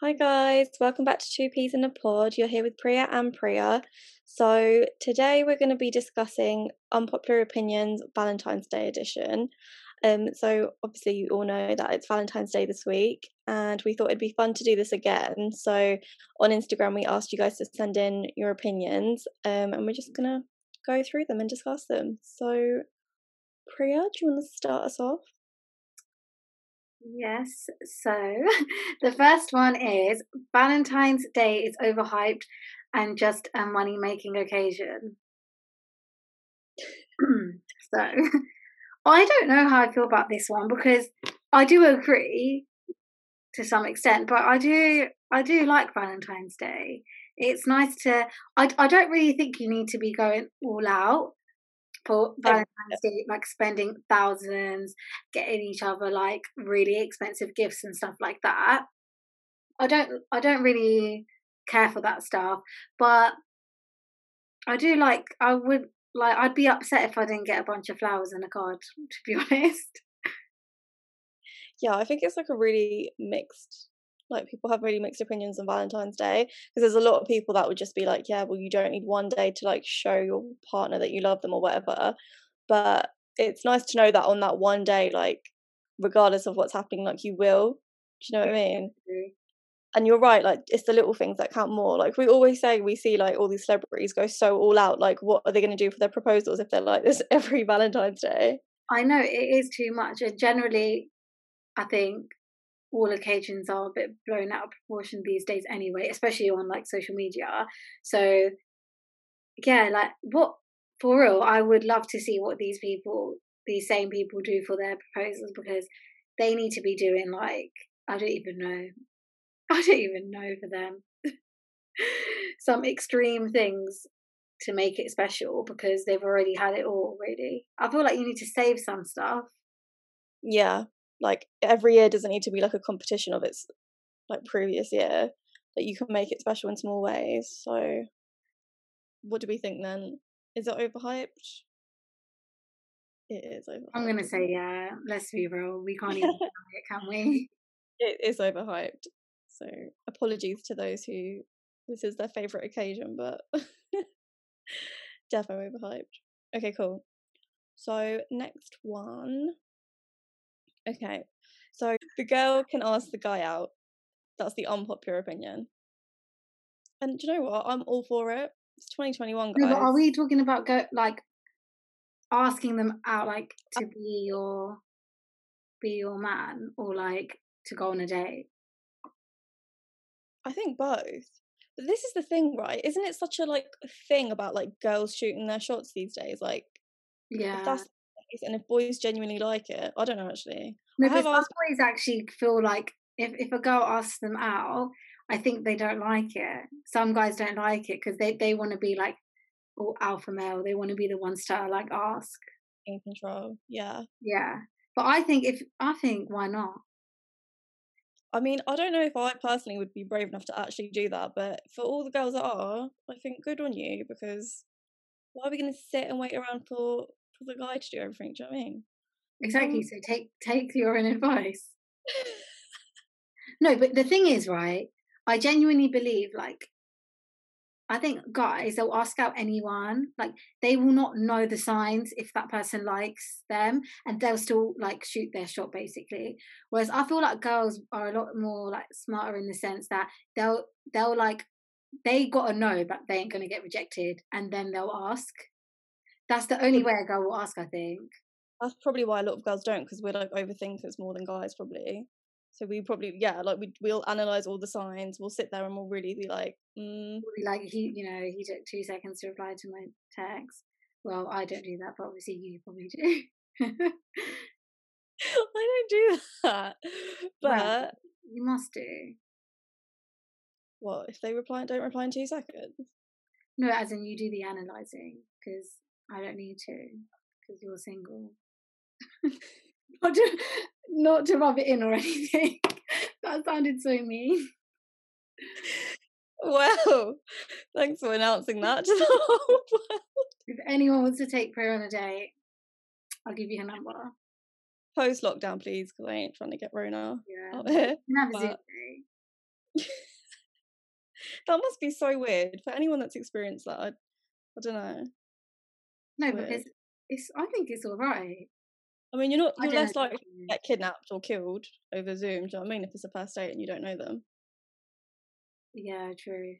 Hi guys, welcome back to Two Peas in a Pod. You're here with Priya and Priya. So today we're going to be discussing unpopular opinions Valentine's Day edition. Um, so obviously you all know that it's Valentine's Day this week, and we thought it'd be fun to do this again. So on Instagram we asked you guys to send in your opinions, um, and we're just gonna go through them and discuss them. So Priya, do you want to start us off? Yes. So the first one is Valentine's Day is overhyped and just a money making occasion. so I don't know how I feel about this one because I do agree to some extent, but I do I do like Valentine's Day. It's nice to I I don't really think you need to be going all out for Valentine's Day, like spending thousands, getting each other like really expensive gifts and stuff like that. I don't I don't really care for that stuff, but I do like I would like I'd be upset if I didn't get a bunch of flowers and a card, to be honest. Yeah, I think it's like a really mixed like people have really mixed opinions on Valentine's Day because there's a lot of people that would just be like, yeah, well, you don't need one day to like show your partner that you love them or whatever. But it's nice to know that on that one day, like, regardless of what's happening, like, you will. Do you know what I mean? And you're right, like, it's the little things that count more. Like, we always say we see like all these celebrities go so all out. Like, what are they going to do for their proposals if they're like this every Valentine's Day? I know it is too much. And generally, I think all occasions are a bit blown out of proportion these days anyway, especially on like social media. So yeah, like what for real, I would love to see what these people these same people do for their proposals because they need to be doing like I don't even know. I don't even know for them. Some extreme things to make it special because they've already had it all really. I feel like you need to save some stuff. Yeah, like every year doesn't need to be like a competition of its like previous year that you can make it special in small ways so what do we think then is it overhyped it is overhyped. i'm gonna say yeah let's be real we can't even it can we it is overhyped so apologies to those who this is their favorite occasion but definitely overhyped okay cool so next one Okay. So the girl can ask the guy out. That's the unpopular opinion. And do you know what? I'm all for it. It's 2021, guys. No, are we talking about go like asking them out, like uh to be your be your man, or like to go on a date? I think both. But this is the thing, right? Isn't it such a like thing about like girls shooting their shots these days? Like, yeah, if that's and if boys genuinely like it, I don't know actually. No, because asked... boys actually feel like if if a girl asks them out, I think they don't like it. Some guys don't like it because they they want to be like all alpha male. They want to be the ones to like ask in control. Yeah, yeah. But I think if I think why not? I mean, I don't know if I personally would be brave enough to actually do that, but for all the girls that are, I think good on you because why are we going to sit and wait around for for the guy to do everything. Do you know what I mean? Exactly. Um, so take take your own advice. no, but the thing is, right? I genuinely believe, like, I think guys they'll ask out anyone. Like, they will not know the signs if that person likes them, and they'll still like shoot their shot basically. Whereas I feel like girls are a lot more like smarter in the sense that they'll they'll like they gotta know that they ain't gonna get rejected, and then they'll ask. That's the only way a girl will ask, I think. That's probably why a lot of girls don't, because we're like overthinkers more than guys, probably. So we probably, yeah, like we we'll analyze all the signs. We'll sit there and we'll really be like, mm. like he, you know, he took two seconds to reply to my text. Well, I don't do that, but obviously you probably do. I don't do that, but well, you must do. What if they reply? Don't reply in two seconds? No, as in you do the analyzing because I don't need to because you're single. not, to, not to rub it in or anything. that sounded so mean. well, thanks for announcing that to the whole world. If anyone wants to take Priya on a date, I'll give you her number. Post lockdown, please, because I ain't trying to get Rona Yeah. out here. Have a But- That must be so weird for anyone that's experienced that. I, I don't know. No, Weird. because it's. I think it's all right. I mean, you're not you're less likely to get kidnapped or killed over Zoom. Do you know what I mean? If it's a first date and you don't know them. Yeah, true.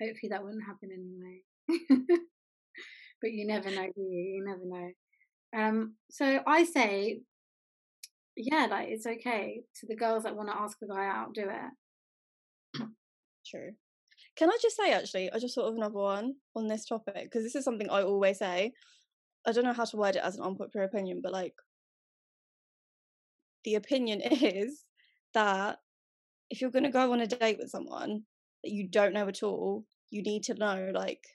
Hopefully that wouldn't happen anyway. but you never know, do you? You never know. Um, so I say, yeah, like it's okay to the girls that want to ask a guy out, do it. True. Can I just say, actually, I just thought of another one on this topic because this is something I always say. I don't know how to word it as an unpopular opinion, but like, the opinion is that if you're going to go on a date with someone that you don't know at all, you need to know, like,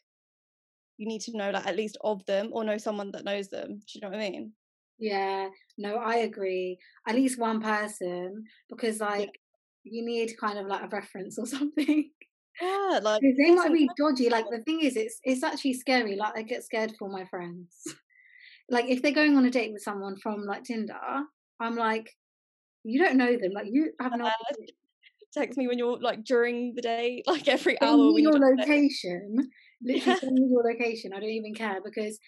you need to know, like, at least of them or know someone that knows them. Do you know what I mean? Yeah, no, I agree. At least one person, because like you need kind of like a reference or something. Yeah, like, they might be dodgy. Like the thing is, it's it's actually scary. Like I get scared for my friends. like if they're going on a date with someone from like Tinder, I'm like, you don't know them. Like you have no Uh, idea. text me when you're like during the day, like every Send hour me your location. Literally Yeah. send me your location. I don't even care because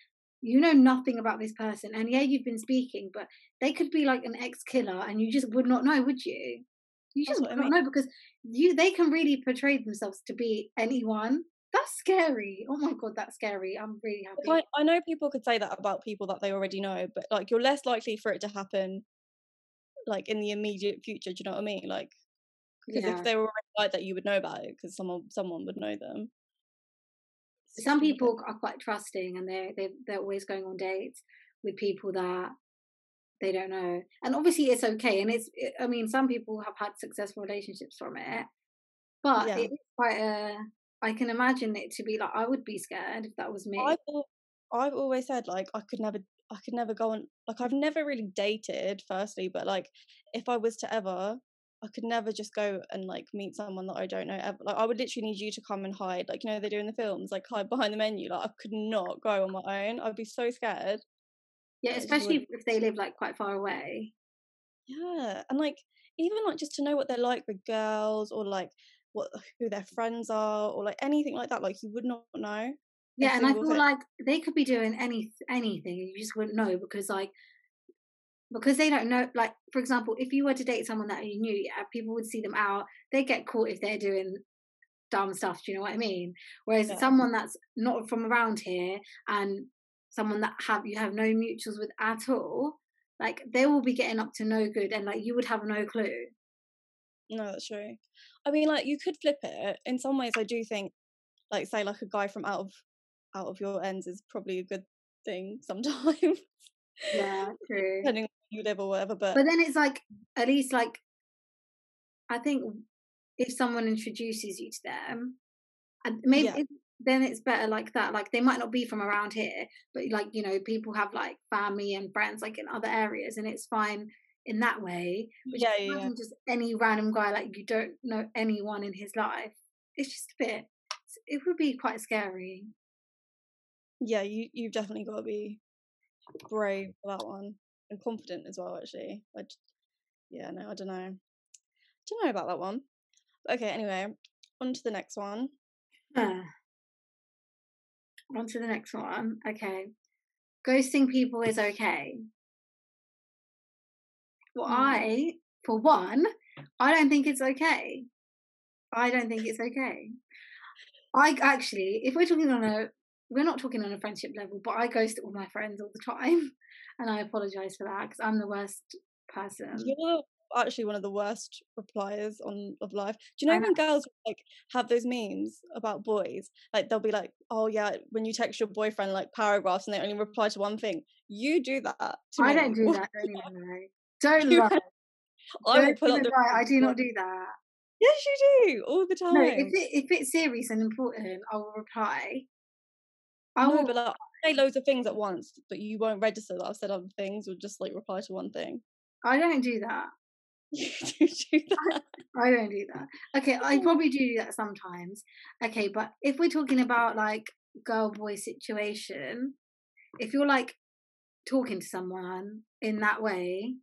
you know nothing about this person. And yeah, you've been speaking, but they could be like an ex killer, and you just would not know, would you? You just what I not know because you they can really portray themselves to be anyone. That's scary. Oh my god, that's scary. I'm really happy. Like, I, know people could say that about people that they already know, but like you're less likely for it to happen like in the immediate future. Do you know what I mean? Like because Yeah. if they were already like that, you would know about it because someone someone would know them. Some just a bit- people are quite trusting and they're they they're always going on dates with people that they don't know and obviously it's okay and it's it, i mean some people have had successful relationships from it but Yeah. it's quite a i can imagine it to be like i would be scared if that was me I've I've always said like I could never I could never go on like I've never really dated firstly, but like if I was to ever I could never just go and like meet someone that I don't know ever. Like I would literally need you to come and hide, like you know they do in the films, like hide behind the menu. Like I could not go on my own. I'd be so scared. Yeah especially would- if they live like quite far away Yeah, and like even like just to know what they're like with girls or like what who their friends are or like anything like that. Like you would not know. yeah and i feel thing. like they could be doing any anything you just wouldn't know because like because they don't know like for example if you were to date someone that you knew yeah people would see them out they get caught if they're doing dumb stuff do you know what i mean whereas Yeah. someone that's not from around here and someone that have you have no mutuals with at all like they will be getting up to no good and like you would have no clue No, that's true. I mean, like you could flip it. In some ways, I do think, like, say, like a guy from out of out of your ends is probably a good thing sometimes, yeah true depending on where you live or whatever. But, but then it's like at least like i think if someone introduces you to them and maybe Yeah. Then it's better like that like they might not be from around here but like you know people have like family and friends like in other areas and it's fine in that way but yeah, just yeah, yeah. just any random guy like you don't know anyone in his life it's just a bit it would be quite scary yeah, you you've definitely got to be brave for that one and confident as well. Actually, I, yeah, no, I don't know, don't know about that one. Okay, anyway, on to the next one. On to the next one. Okay. Ghosting people is okay. Well, Hmm. I, for one, I don't think it's okay. I don't think it's okay. I actually, if we're talking on a, we're not talking on a friendship level, but I ghost all my friends all the time. And I apologize for that because I'm the worst person. You're actually one of the worst repliers on of life. Do you know I know. when girls like have those memes about boys? Like they'll be like, "Oh yeah," when you text your boyfriend like paragraphs and they only reply to one thing. You do that. I me don't do that. Don't even. Don't lie. I Don't pull up the. lie. I do not do that. Yes, you do all the time. No, if it if it's serious and important, I will reply. I no, will. but like, say loads of things at once, but you won't register that I've said other things or just like reply to one thing. I don't do that. You do do that. I don't do that. Okay, I probably do do that sometimes. Okay, but if we're talking about like girl boy situation, if you're like talking to someone in that way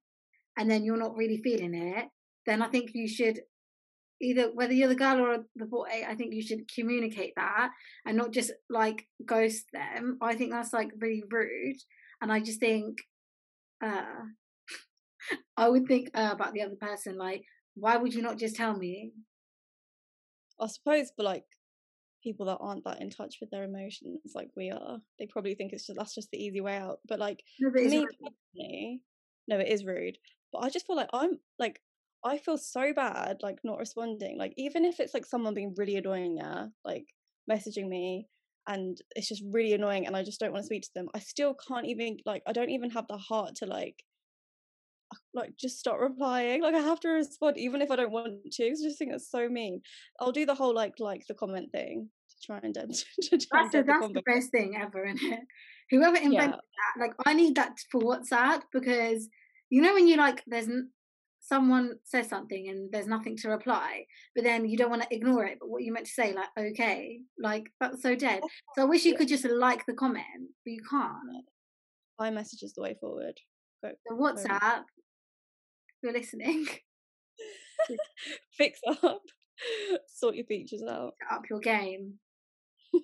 and then you're not really feeling it, then I think you should either whether you're the girl or the boy, I think you should communicate that and not just like ghost them. I think that's like really rude. And I just think uh I would think uh, about the other person, like, why would you not just tell me? I suppose for like people that aren't that in touch with their emotions like we are, they probably think it's just that's just the easy way out. But like No, but me personally, no, it is rude. But I just feel like I'm like I feel so bad like not responding. Like even if it's like someone being really annoying, yeah, like messaging me and it's just really annoying and I just don't want to speak to them. I still can't even like I don't even have the heart to like like just stop replying. Like I have to respond even if I don't want to. I just think that's so mean. I'll do the whole like like the comment thing to try and end to try That's the, get the that's convo. the best thing ever, isn't it? Whoever invented Yeah, that, like, I need that for WhatsApp because you know when you like, there's n- someone says something and there's nothing to reply, but then you don't want to ignore it. But what you meant to say, like, okay, like that's so dead. So I wish you could just like the comment, but you can't. iMessage is the way forward. Go, So. WhatsApp, you're listening, Fix up. Sort your features out. up your game.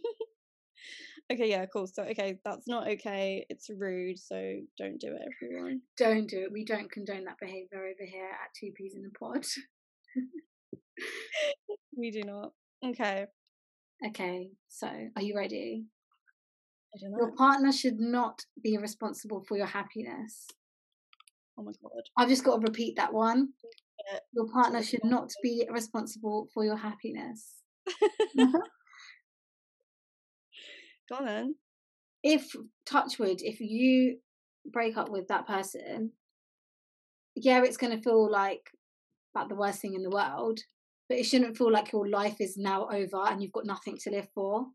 Okay, yeah, cool. So okay, that's not okay. It's rude, so don't do it, everyone. Don't do it. We don't condone that behavior over here at Two Peas in a Pod. We do not. Okay. Okay, so are you ready? I don't Your partner should not be responsible for your happiness. Oh my god. I've just got to repeat that one. Yeah. Your partner should not be responsible for your happiness. Go on then. if touchwood, if you break up with that person, yeah, it's going to feel like like the worst thing in the world, but it shouldn't feel like your life is now over and you've got nothing to live for.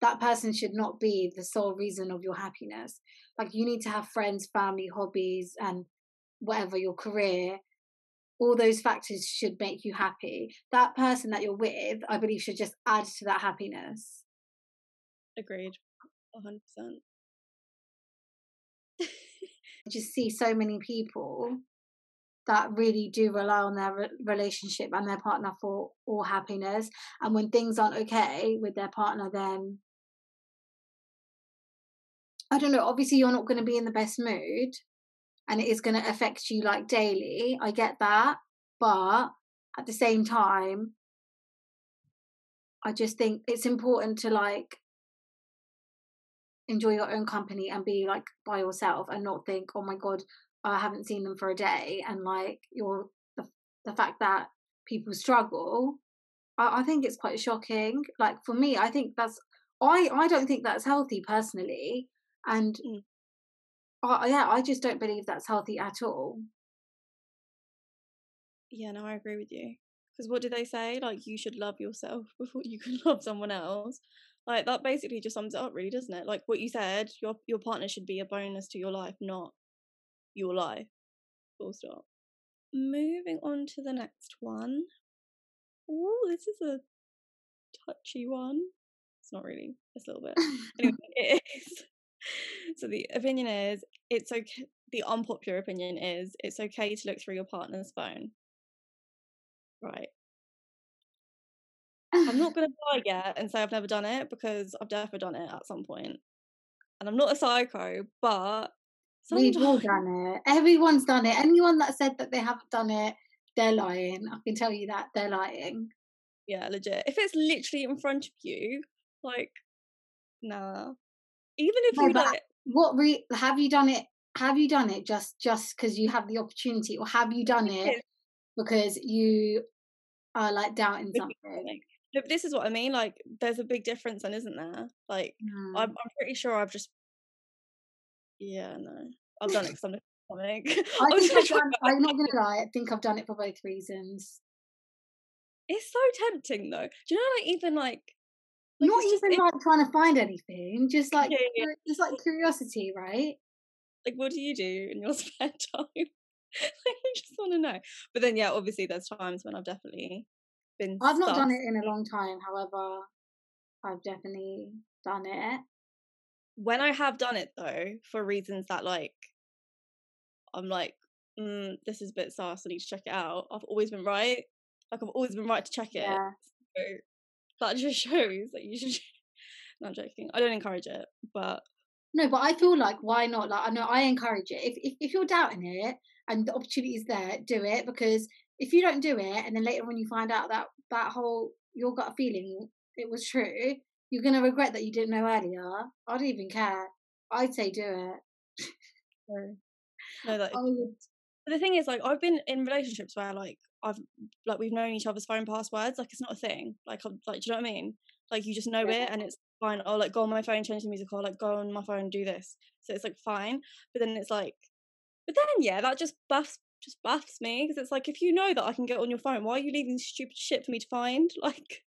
That person should not be the sole reason of your happiness. Like you need to have friends, family, hobbies, and whatever your career. All those factors should make you happy. That person that you're with, I believe, should just add to that happiness. Agreed. Hundred percent. I just see so many people that really do rely on their re- relationship and their partner for all happiness. And when things aren't okay with their partner, then I don't know. Obviously, you're not going to be in the best mood, and it is going to affect you like daily. I get that, but at the same time, I just think it's important to like enjoy your own company and be like by yourself and not think, oh my god, I haven't seen them for a day, and like you're the the fact that people struggle. I, I think it's quite shocking. Like for me, I think that's I I don't think that's healthy personally, and Mm. I, yeah, I just don't believe that's healthy at all. Yeah, no, I agree with you. Because what do they say? Like you should love yourself before you can love someone else. Like that basically just sums it up, really, doesn't it? Like what you said, your your partner should be a bonus to your life, not your life. Full stop. Moving on to the next one. Oh, this is a touchy one. It's not really. It's a little bit. Anyway, it is. So the opinion is it's okay. The unpopular opinion is it's okay to look through your partner's phone. Right. I'm not gonna lie yet and say I've never done it because I've definitely done it at some point. And I'm not a psycho, but We've all done it. Everyone's done it. Anyone that said that they haven't done it, they're lying. I can tell you that they're lying. yeah, legit. If it's literally in front of you, like, nah. Even if No, you like, what re- have you done it? Have you done it just just because you have the opportunity, or have you done it because you are like doubting something? this is what I mean. Like, there's a big difference, then, isn't there? Like, Hmm. I'm, I'm pretty sure I've just, yeah, no, I've done it because I'm looking for something. I I think I've done. I'm not gonna lie. I think I've done it for both reasons. it's so tempting though. Do you know, like, even like, like not just, even it, like trying to find anything. Just like yeah, yeah, yeah. just like curiosity, right? like, what do you do in your spare time? I just want to know. But then, yeah, obviously, there's times when I've definitely been. I've not done it in a long time. However, I've definitely done it. When I have done it though, for reasons that like, I'm like, mm, this is a bit sus. I need to check it out. I've always been right. Like I've always been right to check it. Yeah. So that just shows that you should. Not joking. I don't encourage it, but no, but I feel like why not? Like I know I encourage it. If if, if you're doubting it and the opportunity is there, do it because if you don't do it and then later when you find out that that whole your gut feeling it was true, you're gonna regret that you didn't know earlier. I don't even care. I'd say do it. no, no that, But the thing is, like, I've been in relationships where, like, I've like we've known each other's phone passwords. Like, it's not a thing. Like, I'm, like, do you know what I mean? Like, you just know yeah. it, and it's fine. Oh, like, go on my phone, change the music, or like, go on my phone, do this. So it's like fine. But then it's like, but then yeah, that just buffs just buffs me because it's like if you know that I can get on your phone, why are you leaving stupid shit for me to find? Like,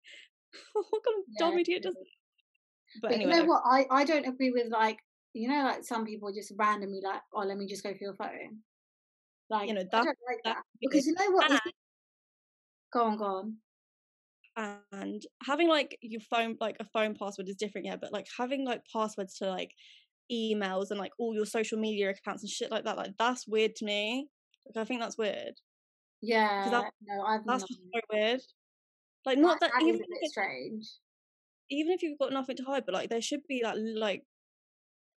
what kind of yeah, dumb idiot does? But, but anyway. you know what? I I don't agree with like you know like some people just randomly like oh let me just go for your phone. Like you know that, like that. because you know what? And, go on, go on. And having like your phone like a phone password is different, yeah. But like having like passwords to like emails and like all your social media accounts and shit like that, like that's weird to me. Like I think that's weird. Yeah, that, no, I've that's so weird. Like not that, that even a bit strange. Even if you've got nothing to hide, but like there should be that like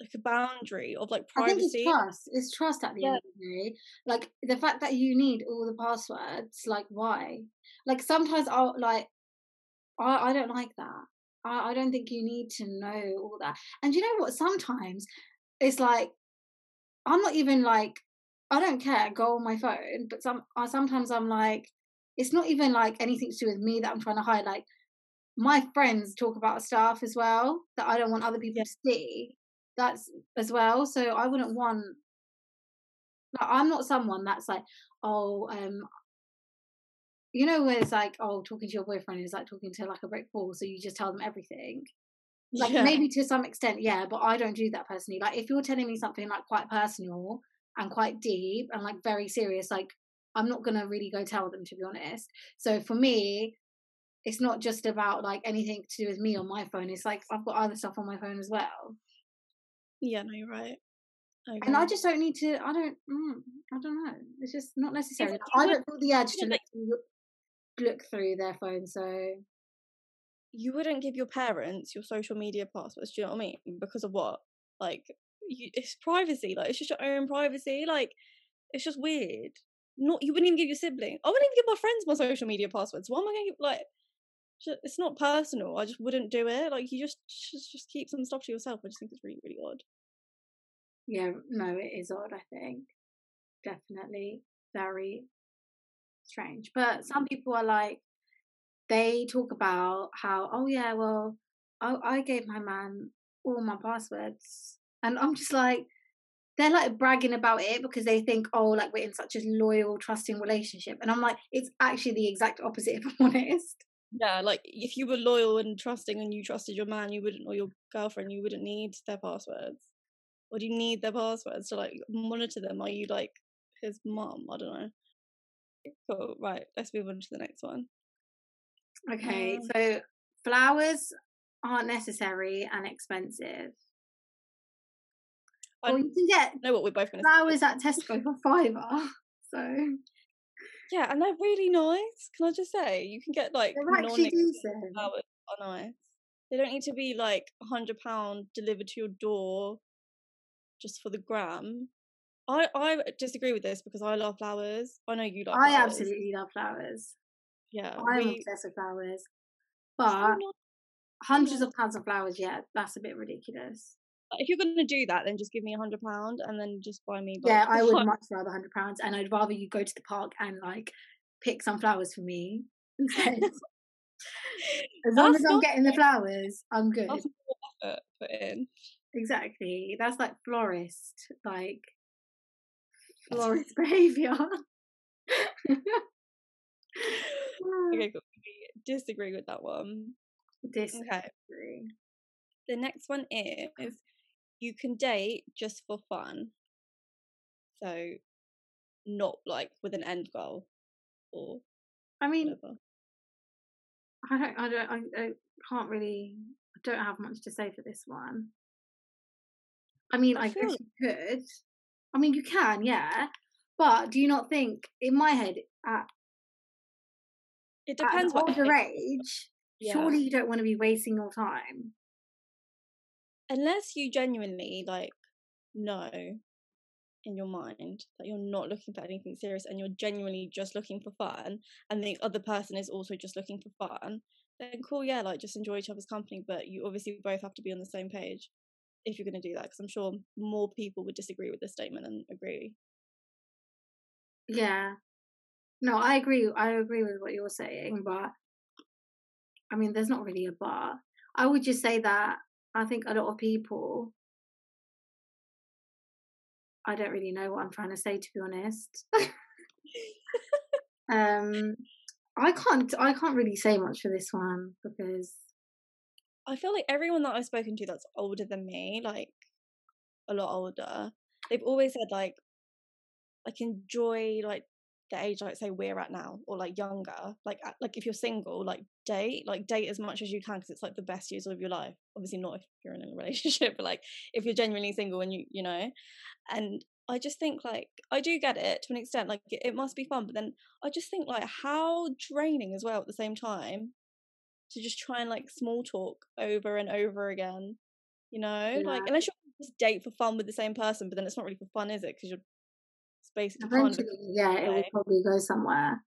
like a boundary of like privacy. I think it's trust. It's trust at the yeah. end of the day. Like the fact that you need all the passwords, like why? Like sometimes I'll like I I don't like that. I, I don't think you need to know all that. And you know what? Sometimes it's like I'm not even like I don't care. Go on my phone, but some I, sometimes I'm like it's not even like anything to do with me that I'm trying to hide. Like my friends talk about stuff as well that I don't want other people yeah. to see. That's as well. So I wouldn't want. Like, I'm not someone that's like, oh, um, you know, where it's like, oh, talking to your boyfriend is like talking to like a brick wall. So you just tell them everything. Like yeah. maybe to some extent, yeah, but I don't do that personally. Like if you're telling me something like quite personal and quite deep and like very serious, like I'm not gonna really go tell them to be honest. So for me, it's not just about like anything to do with me on my phone. It's like I've got other stuff on my phone as well. Yeah, no, you're right. I and I just don't need to. I don't. Mm, I don't know. It's just not necessary. I don't feel the urge to look, look through their phone. So you wouldn't give your parents your social media passwords. Do you know what I mean? Because of what? Like, you, it's privacy. Like, it's just your own privacy. Like, it's just weird not you wouldn't even give your sibling. I wouldn't even give my friends my social media passwords. Why am I going to give like? It's not personal. I just wouldn't do it. Like you just just just keep some stuff to yourself. I just think it's really really odd. Yeah, no, it is odd. I think definitely very strange. But some people are like, they talk about how, oh yeah, well, I, I gave my man all my passwords, and I'm just like, they're like bragging about it because they think, oh, like we're in such a loyal, trusting relationship. And I'm like, it's actually the exact opposite, if I'm honest. Yeah, like if you were loyal and trusting and you trusted your man, you wouldn't, or your girlfriend, you wouldn't need their passwords. Or do you need their passwords to like monitor them? Are you like his mom? I don't know. Cool. Right. Let's move on to the next one. Okay. Um, so flowers aren't necessary and expensive. Or you can get know what we're both going to flowers at Tesco for fiver. So yeah, and they're really nice. Can I just say you can get like decent. flowers are nice. They don't need to be like a hundred pound delivered to your door just for the gram. I I disagree with this because I love flowers. I know you love. I flowers. absolutely love flowers. Yeah, I'm we, obsessed with flowers, but hundreds of pounds of flowers, yeah, that's a bit ridiculous if you're going to do that, then just give me a hundred pound and then just buy me. yeah, I would much rather hundred pounds, and I'd rather you go to the park and like pick some flowers for me instead. as long as I'm getting the flowers, I'm good. put in. Exactly. That's like florist, like florist behavior. okay, cool. Disagree with that one. Disagree. Okay. The next one is you can date just for fun. So not like with an end goal or I mean, whatever. I don't, I don't, I, I can't really, I don't have much to say for this one. I mean, I I guess you could. I mean, you can, yeah. But do you not think, in my head, at, it at an depends older age. age, Yeah. surely you don't want to be wasting your time. Unless you genuinely like know in your mind that you're not looking for anything serious and you're genuinely just looking for fun and the other person is also just looking for fun, then cool, yeah, like just enjoy each other's company. But you obviously both have to be on the same page if you're going to do that because I'm sure more people would disagree with this statement than agree. Yeah. No, I agree. I agree with what you're saying, but I mean, there's not really a bar I would just say that I think a lot of people, I don't really know what I'm trying to say, to be honest. um, I can't, I can't really say much for this one because, I feel like everyone that I've spoken to that's older than me, like a lot older, they've always said like like enjoy like the age like say we're at now or like younger like like if you're single like date like date as much as you can because it's like the best years of your life. Obviously not if you're in a relationship but like if you're genuinely single and you you know? And i just think like i do get it to an extent like it, it must be fun but then i just think like how draining as well at the same time to just try and like small talk over and over again you know like unless you just date for fun with the same person but then it's not really for fun is it because you're it's basically eventually, yeah, it will probably go somewhere.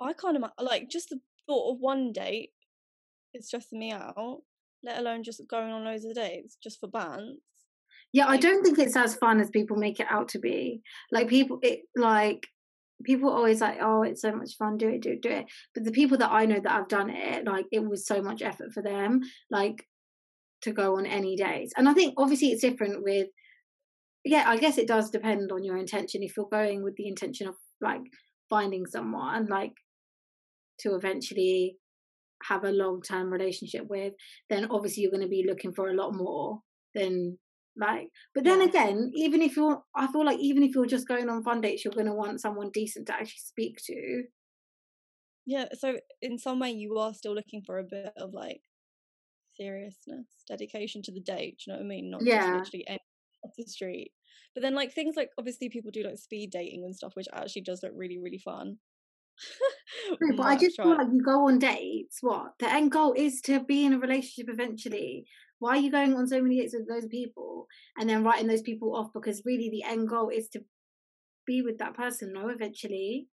I can't imagine, like, just the thought of one date is stressing me out, let alone just going on loads of dates just for bands. Yeah, I don't think it's as fun as people make it out to be. Like people, it like people always like, oh, it's so much fun, do it, do it, do it. But the people that I know that I've done it, like it was so much effort for them, like to go on any dates. And I think obviously it's different with, yeah, I guess it does depend on your intention. If you're going with the intention of like finding someone, like to eventually have a long term relationship with, then obviously you're going to be looking for a lot more than like. But then yeah, again, even if you're, I feel like even if you're just going on fun dates, you're going to want someone decent to actually speak to. yeah. So in some way, you are still looking for a bit of like seriousness, dedication to the date. Do you know what I mean? Not just literally any off the street. But then like things like obviously people do like speed dating and stuff, which actually does look really really fun. True, but I just try feel like you go on dates. What the end goal is to be in a relationship eventually. Why are you going on so many dates with those people and then writing those people off? Because really, the end goal is to be with that person. No, eventually.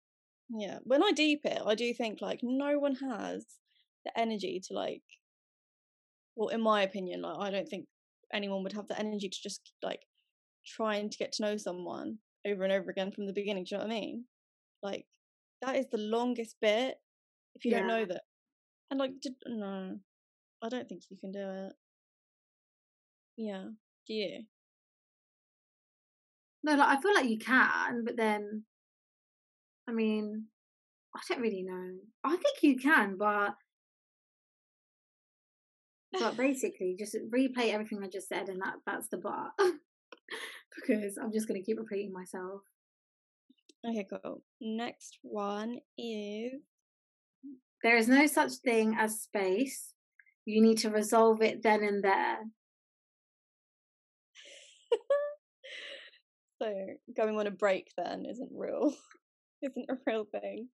Yeah, when I deep it, I do think like no one has the energy to like, well, in my opinion, like I don't think anyone would have the energy to just like trying to get to know someone over and over again from the beginning. Do you know what I mean? Like that is the longest bit if you don't know that. And like, did, no, I don't think you can do it. Yeah, do you? No, like I feel like you can, but then, I mean, I don't really know. I think you can, but but basically, just replay everything I just said, and that that's the bar. because I'm just gonna keep repeating myself. Okay, cool. Next one is There is no such thing as space. You need to resolve it then and there. So going on a break then isn't real, isn't a real thing.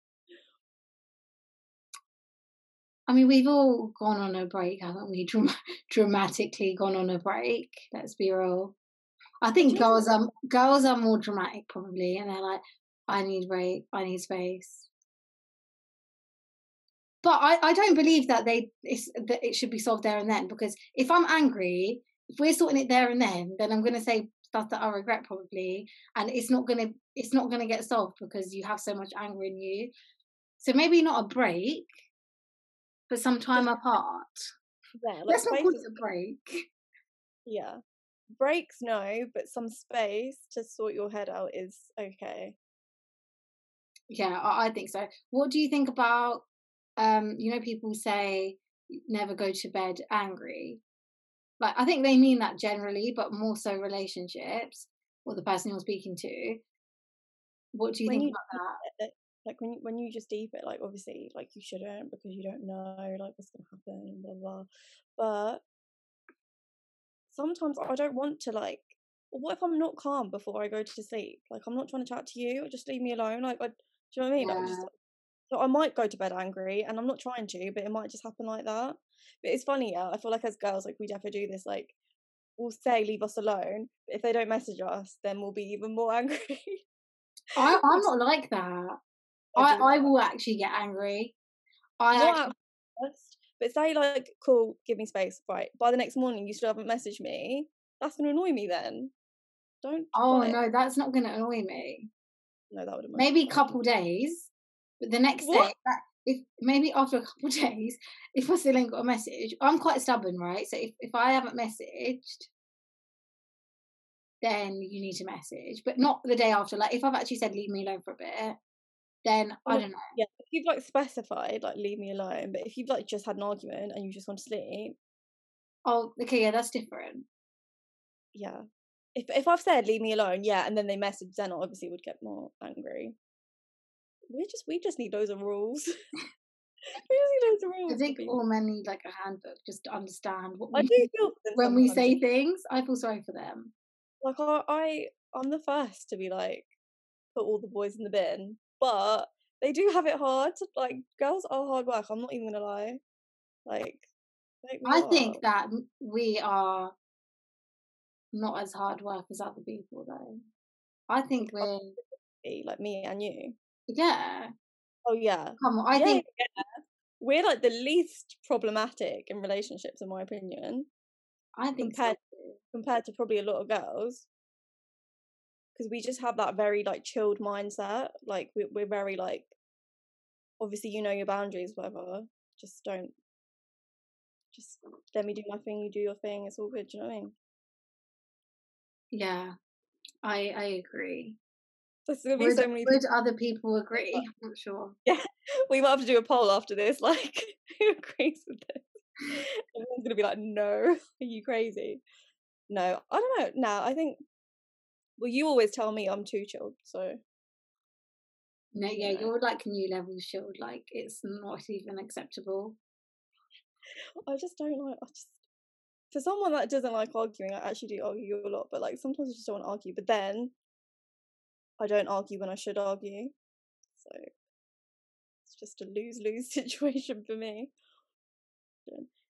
I mean, we've all gone on a break, haven't we? Dram- dramatically gone on a break. Let's be real. I think girls are girls are more dramatic probably, and they're like, "I need break, I need space." But I, I don't believe that they that it should be solved there and then because if I'm angry, if we're sorting it there and then, then I'm gonna say stuff that I regret probably, and it's not gonna it's not gonna get solved because you have so much anger in you. So maybe not a break, but some time apart. yeah, like Let's not call it a break. yeah. Breaks no, but some space to sort your head out is okay. Yeah, I, I think so. What do you think about um, you know, people say never go to bed angry. Like I think they mean that generally, but more so relationships or the person you're speaking to. What do you when think you about that? like when you, when you just deep it, like obviously, like you shouldn't because you don't know like what's gonna happen, blah blah. But sometimes I don't want to like. What if I'm not calm before I go to sleep? Like I'm not trying to chat to you. Just leave me alone. Like, I, do you know what I mean? Like, just, so I might go to bed angry, and I'm not trying to, but it might just happen like that. But it's funny, yeah. I feel like as girls, like we definitely do this. Like we'll say leave us alone, but if they don't message us, then we'll be even more angry. I, I'm not like that. I I, I will actually get angry. I Not actually, first, but say like, cool, give me space, right? By the next morning, you still haven't messaged me. That's gonna annoy me. Then don't. oh no, that's not going to annoy me. no, that would Maybe a couple days, but the next What? day, that, if maybe after a couple days, if I still ain't got a message, I'm quite stubborn, right? So if, if I haven't messaged, then you need to message, but not the day after. Like if I've actually said leave me alone for a bit, then I don't know. Yeah, if you've like specified like leave me alone, but if you've like just had an argument and you just want to sleep, Oh, okay, yeah, that's different. yeah. If if I've said leave me alone, yeah, and then they message, then I obviously would get more angry. We just we just need loads of rules. we just need loads of rules. I think all men need like a handbook just to understand what I we do feel when we say things. I feel sorry for them. like I, I I'm the first to be like put all the boys in the bin, but they do have it hard. Like girls are hard work. I'm not even gonna lie. Like I are. think that we are not as hard work as other people, though. I think we're, like me and you. Yeah. Oh yeah, Come on, I yeah, think yeah. We're like the least problematic in relationships, in my opinion, I think so. compared too. compared to probably a lot of girls. Because we just have that very like chilled mindset. Like we, we're very like, obviously you know your boundaries, whatever. Just don't. Just let me do my thing. You do your thing. It's all good. Do you know what I mean? Yeah, I I agree. There's gonna be Would, so many. would other people agree? I'm not sure. Yeah, we might have to do a poll after this. Like, who agrees with this? Everyone's gonna be like, "No, are you crazy?" No, I don't know. Now I think. Well, you always tell me I'm too chilled, so No, yeah, Yeah. you're like new level shield. Like it's not even acceptable. I just don't like. I just for someone that doesn't like arguing, I actually do argue a lot. But like sometimes I just don't want to argue. But then I don't argue when I should argue, so it's just a lose lose situation for me.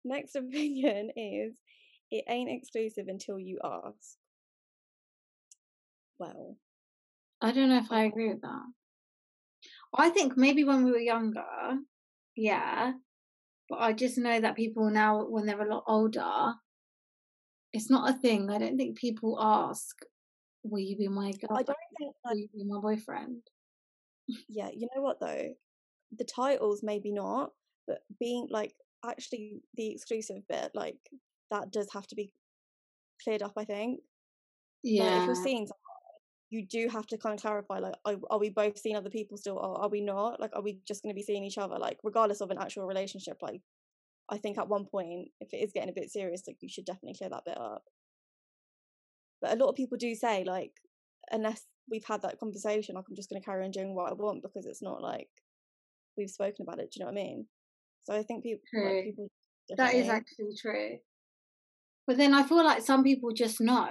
Next opinion is it ain't exclusive until you ask. Well, I don't know if I agree with that. I think maybe when we were younger, yeah, but I just know that people now, when they're a lot older, it's not a thing. I don't think people ask, "Will you be my I don't think Will you be my boyfriend?" yeah, you know what though? The titles maybe not, but being like actually the exclusive bit, like that does have to be cleared up, I think. Like if you're seeing someone, you do have to kind of clarify like are, are we both seeing other people still or are we not? Like are we just gonna be seeing each other? Like regardless of an actual relationship, like I think at one point, if it is getting a bit serious, like you should definitely clear that bit up. But a lot of people do say like unless we've had that conversation, like I'm just gonna carry on doing what I want because it's not like we've spoken about it. Do you know what I mean? So I think people like people that is actually true. But then I feel like some people just know.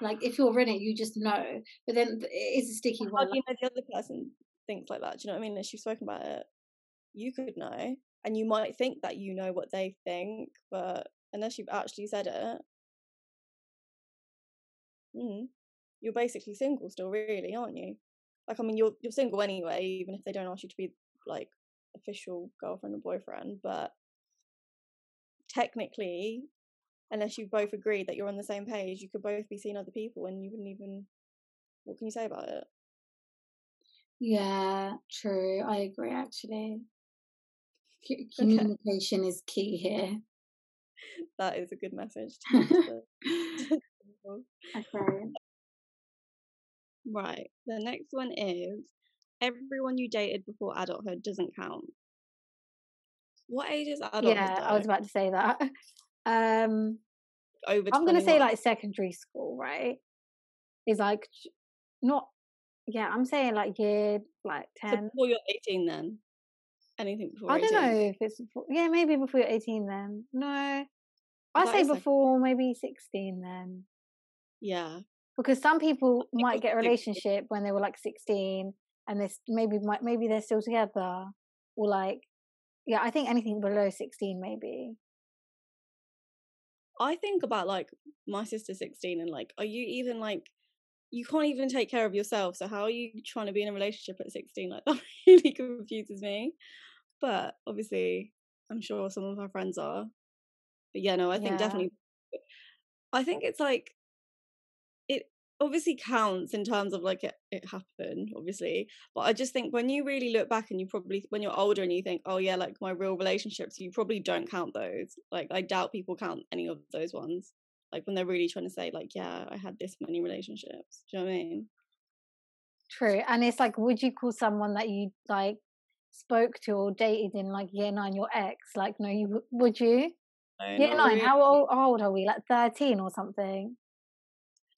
Like if you're in it, you just know. But then it is a sticky one. you know the other person thinks like that? Do you know what I mean? Unless you've spoken about it, you could know, and you might think that you know what they think, but unless you've actually said it, mm, you're basically single still, really, aren't you? Like, I mean, you're you're single anyway, even if they don't ask you to be like official girlfriend or boyfriend. But technically, unless you both agree that you're on the same page, you could both be seeing other people, and you wouldn't even. What can you say about it? Yeah, true. I agree. Actually, C- Okay. communication is key here. That is a good message to give to the people. okay. Right. The next one is everyone you dated before adulthood doesn't count. What age is adulthood Yeah, though? I was about to say that. Um, Over I'm gonna say like secondary school, right? Is like not yeah, I'm saying like year like So ten. before you're 18, then anything before I don't know if it's before, yeah, maybe before you're 18 then. No, I say before maybe 16 then, Yeah, because some people might get a relationship when they were like 16 and this maybe might maybe they're still together or like yeah, I think anything below 16 maybe. I think about like my sister 16 and like, are you even like, you can't even take care of yourself. So how are you trying to be in a relationship at 16? Like that really confuses me. But obviously, I'm sure some of our friends are. But yeah, no, I think Yeah. definitely. I think it's like, obviously counts in terms of like it, it happened, obviously. But I just think when you really look back and you probably, when you're older and you think, oh yeah, like my real relationships, you probably don't count those. Like I doubt people count any of those ones. Like when they're really trying to say, like, yeah, I had this many relationships. Do you know what I mean? True. And it's like, would you call someone that you like spoke to or dated in like year nine your ex? Like, no, you would you? Year nine. really. How old, how old are we? Like thirteen or something?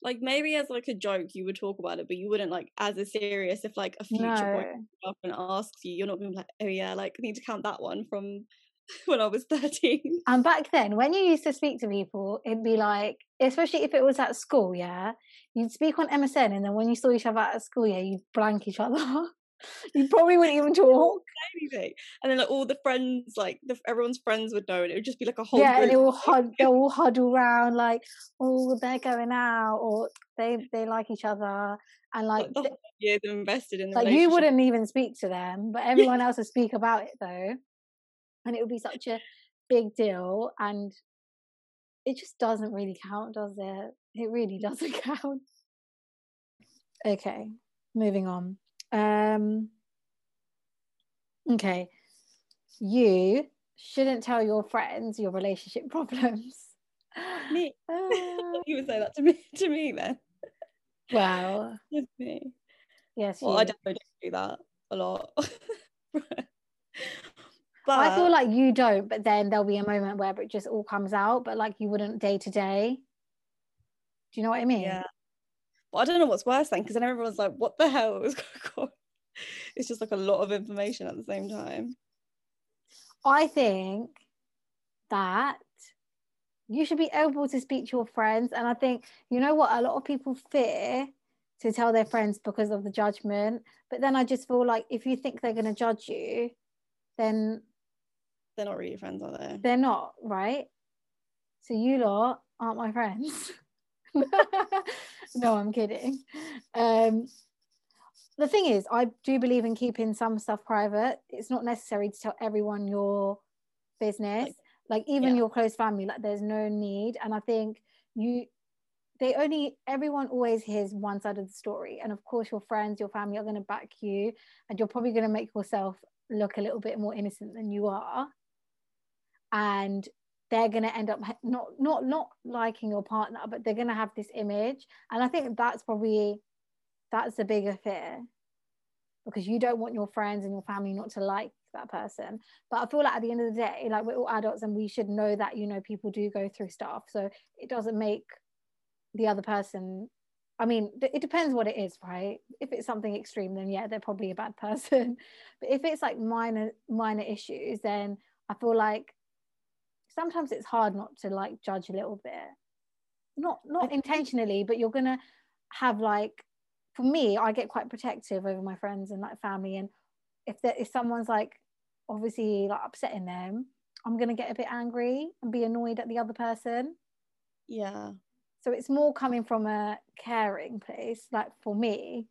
Like maybe as like a joke, you would talk about it, but you wouldn't like as a serious. If like a future boy No. and asks you, you're not gonna be like, oh yeah, like I need to count that one from when I was 13. And back then, when you used to speak to people, it'd be like, especially if it was at school, yeah, you'd speak on MSN, and then when you saw each other at school, yeah, you'd blank each other. you probably wouldn't even talk. anything. And then like all the friends, like the, everyone's friends would know, and it would just be like a whole yeah, and they group. all hud, they all huddle around like, oh, they're going out, or they they like each other, and like, like the years invested in the like you wouldn't even speak to them, but everyone else would speak about it though, and it would be such a big deal, and it just doesn't really count, does it? It really doesn't count. Okay, moving on. Um, okay, you shouldn't tell your friends your relationship problems. Me. Ah, you would say that to me, to me then. wow. Just me. Yes, Well, you. I definitely don't do that a lot. but I feel like you don't, but then there'll be a moment where it just all comes out, but like you wouldn't day to day. Do you know what I mean? yeah. But I don't know what's worse then, because then everyone's like, "What the hell is going on?" It's just like a lot of information at the same time. I think that you should be able to speak to your friends. And I think, you know what, a lot of people fear to tell their friends because of the judgment. But then I just feel like if you think they're going to judge you, then They're not really friends, are they? they're not, right? So you lot aren't my friends. no, I'm kidding. Um, the thing is, I do believe in keeping some stuff private. It's not necessary to tell everyone your business. Like, even yeah. your close family, like there's no need. And I think you they only everyone always hears one side of the story. And of course your friends, your family are gonna back you and you're probably gonna make yourself look a little bit more innocent than you are. And they're going to end up not not not liking your partner but they're going to have this image. And i think that's probably that's the bigger fear. Because you don't want your friends and your family not to like that person. But i feel like at the end of the day like we're all adults and we should know that you know people do go through stuff. So it doesn't make the other person i mean it depends what it is right? If it's something extreme then yeah they're probably a bad person. But if it's like minor minor issues then i feel like sometimes it's hard not to like judge a little bit. Not not intentionally but you're gonna have like for me i get quite protective over my friends and like family and if there if someone's like obviously like upsetting them i'm gonna get a bit angry and be annoyed at the other person. Yeah. so it's more coming from a caring place like for me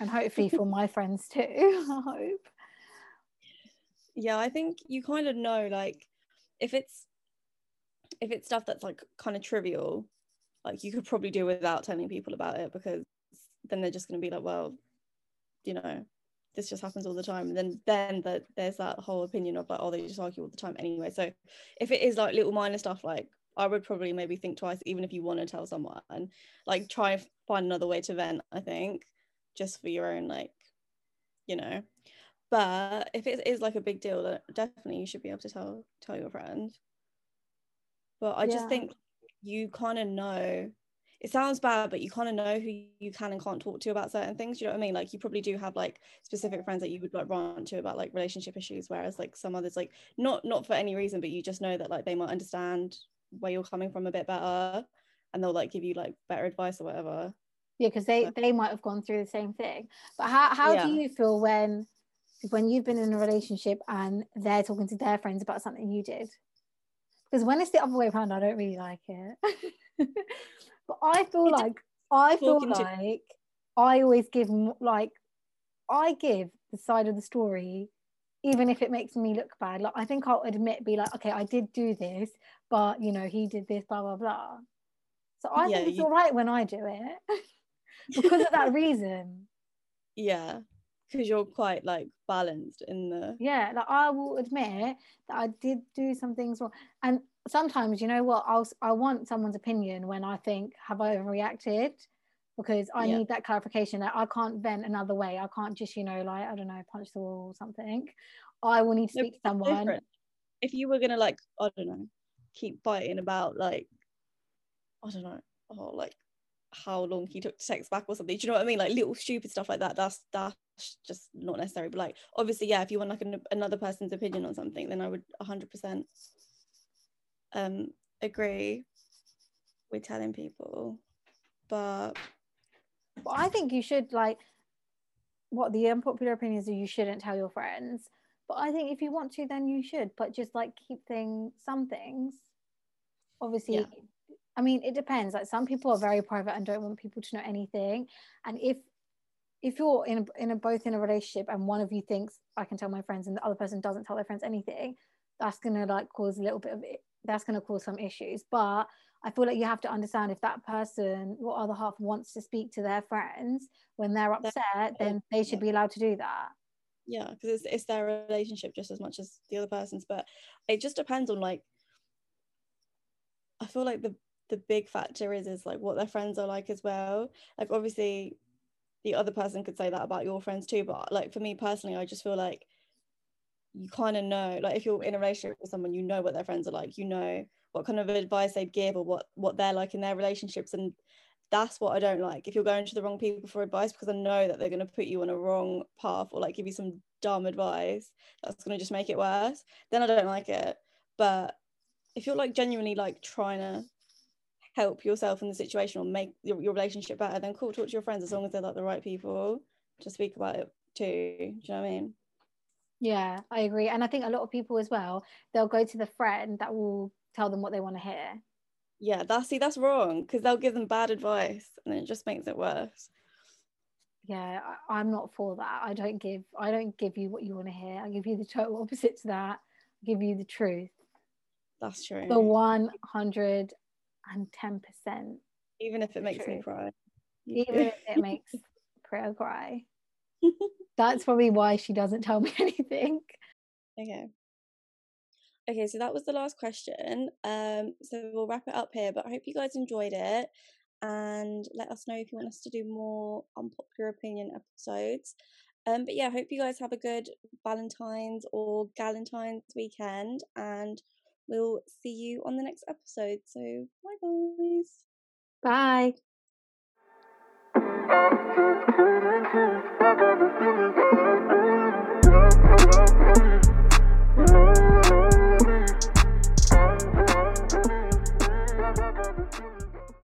and hopefully for my friends too i hope. Yeah, I think you kind of know like if it's if it's stuff that's like kind of trivial, like you could probably do without telling people about it because then they're just going to be like, well, you know, this just happens all the time. And then then that there's that whole opinion of like, oh, they just argue all the time anyway. So if it is like little minor stuff, like I would probably maybe think twice, even if you want to tell someone, like try and find another way to vent. I think just for your own like, you know. But if it is like a big deal, then definitely you should be able to tell tell your friend. But I just Yeah. think you kind of know it sounds bad, but you kind of know who you can and can't talk to about certain things. You know what I mean? Like you probably do have like specific friends that you would like run to about like relationship issues, whereas like some others like not not for any reason, but you just know that like they might understand where you're coming from a bit better, and they'll like give you like better advice or whatever. Yeah, because they they might have gone through the same thing. But how how yeah. do you feel when when you've been in a relationship and they're talking to their friends about something you did? Because when it's the other way around, I don't really like it. but I feel like I feel like I always give like I give the side of the story, even if it makes me look bad. Like I think I'll admit, be like, okay, I did do this, but you know, he did this, blah blah blah. So I yeah, think it's you... all right when I do it because of that reason. Yeah, because you're quite like balanced in the yeah like i will admit that i did do some things wrong and sometimes you know what i'll i want someone's opinion when i think have i overreacted because i yeah. need that clarification that i can't vent another way i can't just you know like i don't know punch the wall or something i will need to speak to someone different. if you were gonna like i don't know keep fighting about like i don't know oh like how long he took to text back or something. Do you know what I mean? Like little stupid stuff like that. That's that's just not necessary. But like obviously, yeah, if you want like an, another person's opinion on something, then I would 100% um agree with telling people. But well, I think you should like what the unpopular opinion is you shouldn't tell your friends. But I think if you want to, then you should. But just like keep things, some things. Obviously, yeah. I mean, it depends. Like some people are very private and don't want people to know anything. And if if you're in a, in a both in a relationship and one of you thinks I can tell my friends and the other person doesn't tell their friends anything, that's gonna like cause a little bit of it. That's gonna cause some issues. But I feel like you have to understand if that person, your other half, wants to speak to their friends when they're upset, then they should be allowed to do that. Yeah, because it's it's their relationship just as much as the other person's. But it just depends on like. I feel like the the big factor is is like what their friends are like as well. Like obviously the other person could say that about your friends too but like for me personally i just feel like you kind of know like if you're in a relationship with someone you know what their friends are like you know what kind of advice they'd give or what what they're like in their relationships and that's what i don't like. If you're going to the wrong people for advice because i know that they're going to put you on a wrong path or like give you some dumb advice that's going to just make it worse then i don't like it. But if you're like genuinely like trying to help yourself in the situation or make your, your relationship better, then cool, talk to your friends as long as they're like the right people to speak about it too. Do you know what I mean? Yeah, I agree. And I think a lot of people as well, they'll go to the friend that will tell them what they want to hear. Yeah, that's see, that's wrong because they'll give them bad advice and it just makes it worse. Yeah, I, I'm not for that. I don't give I don't give you what you want to hear. I give you the total opposite to that. I give you the truth. That's true. The one hundred and 10%. Even if it makes true. me cry. Even if it makes Priya cry. That's probably why she doesn't tell me anything. Okay. Okay, so that was the last question. Um, so we'll wrap it up here, but I hope you guys enjoyed it and let us know if you want us to do more unpopular opinion episodes. Um, but yeah, I hope you guys have a good Valentine's or Galentine's weekend and we'll see you on the next episode. So bye, guys. Bye. I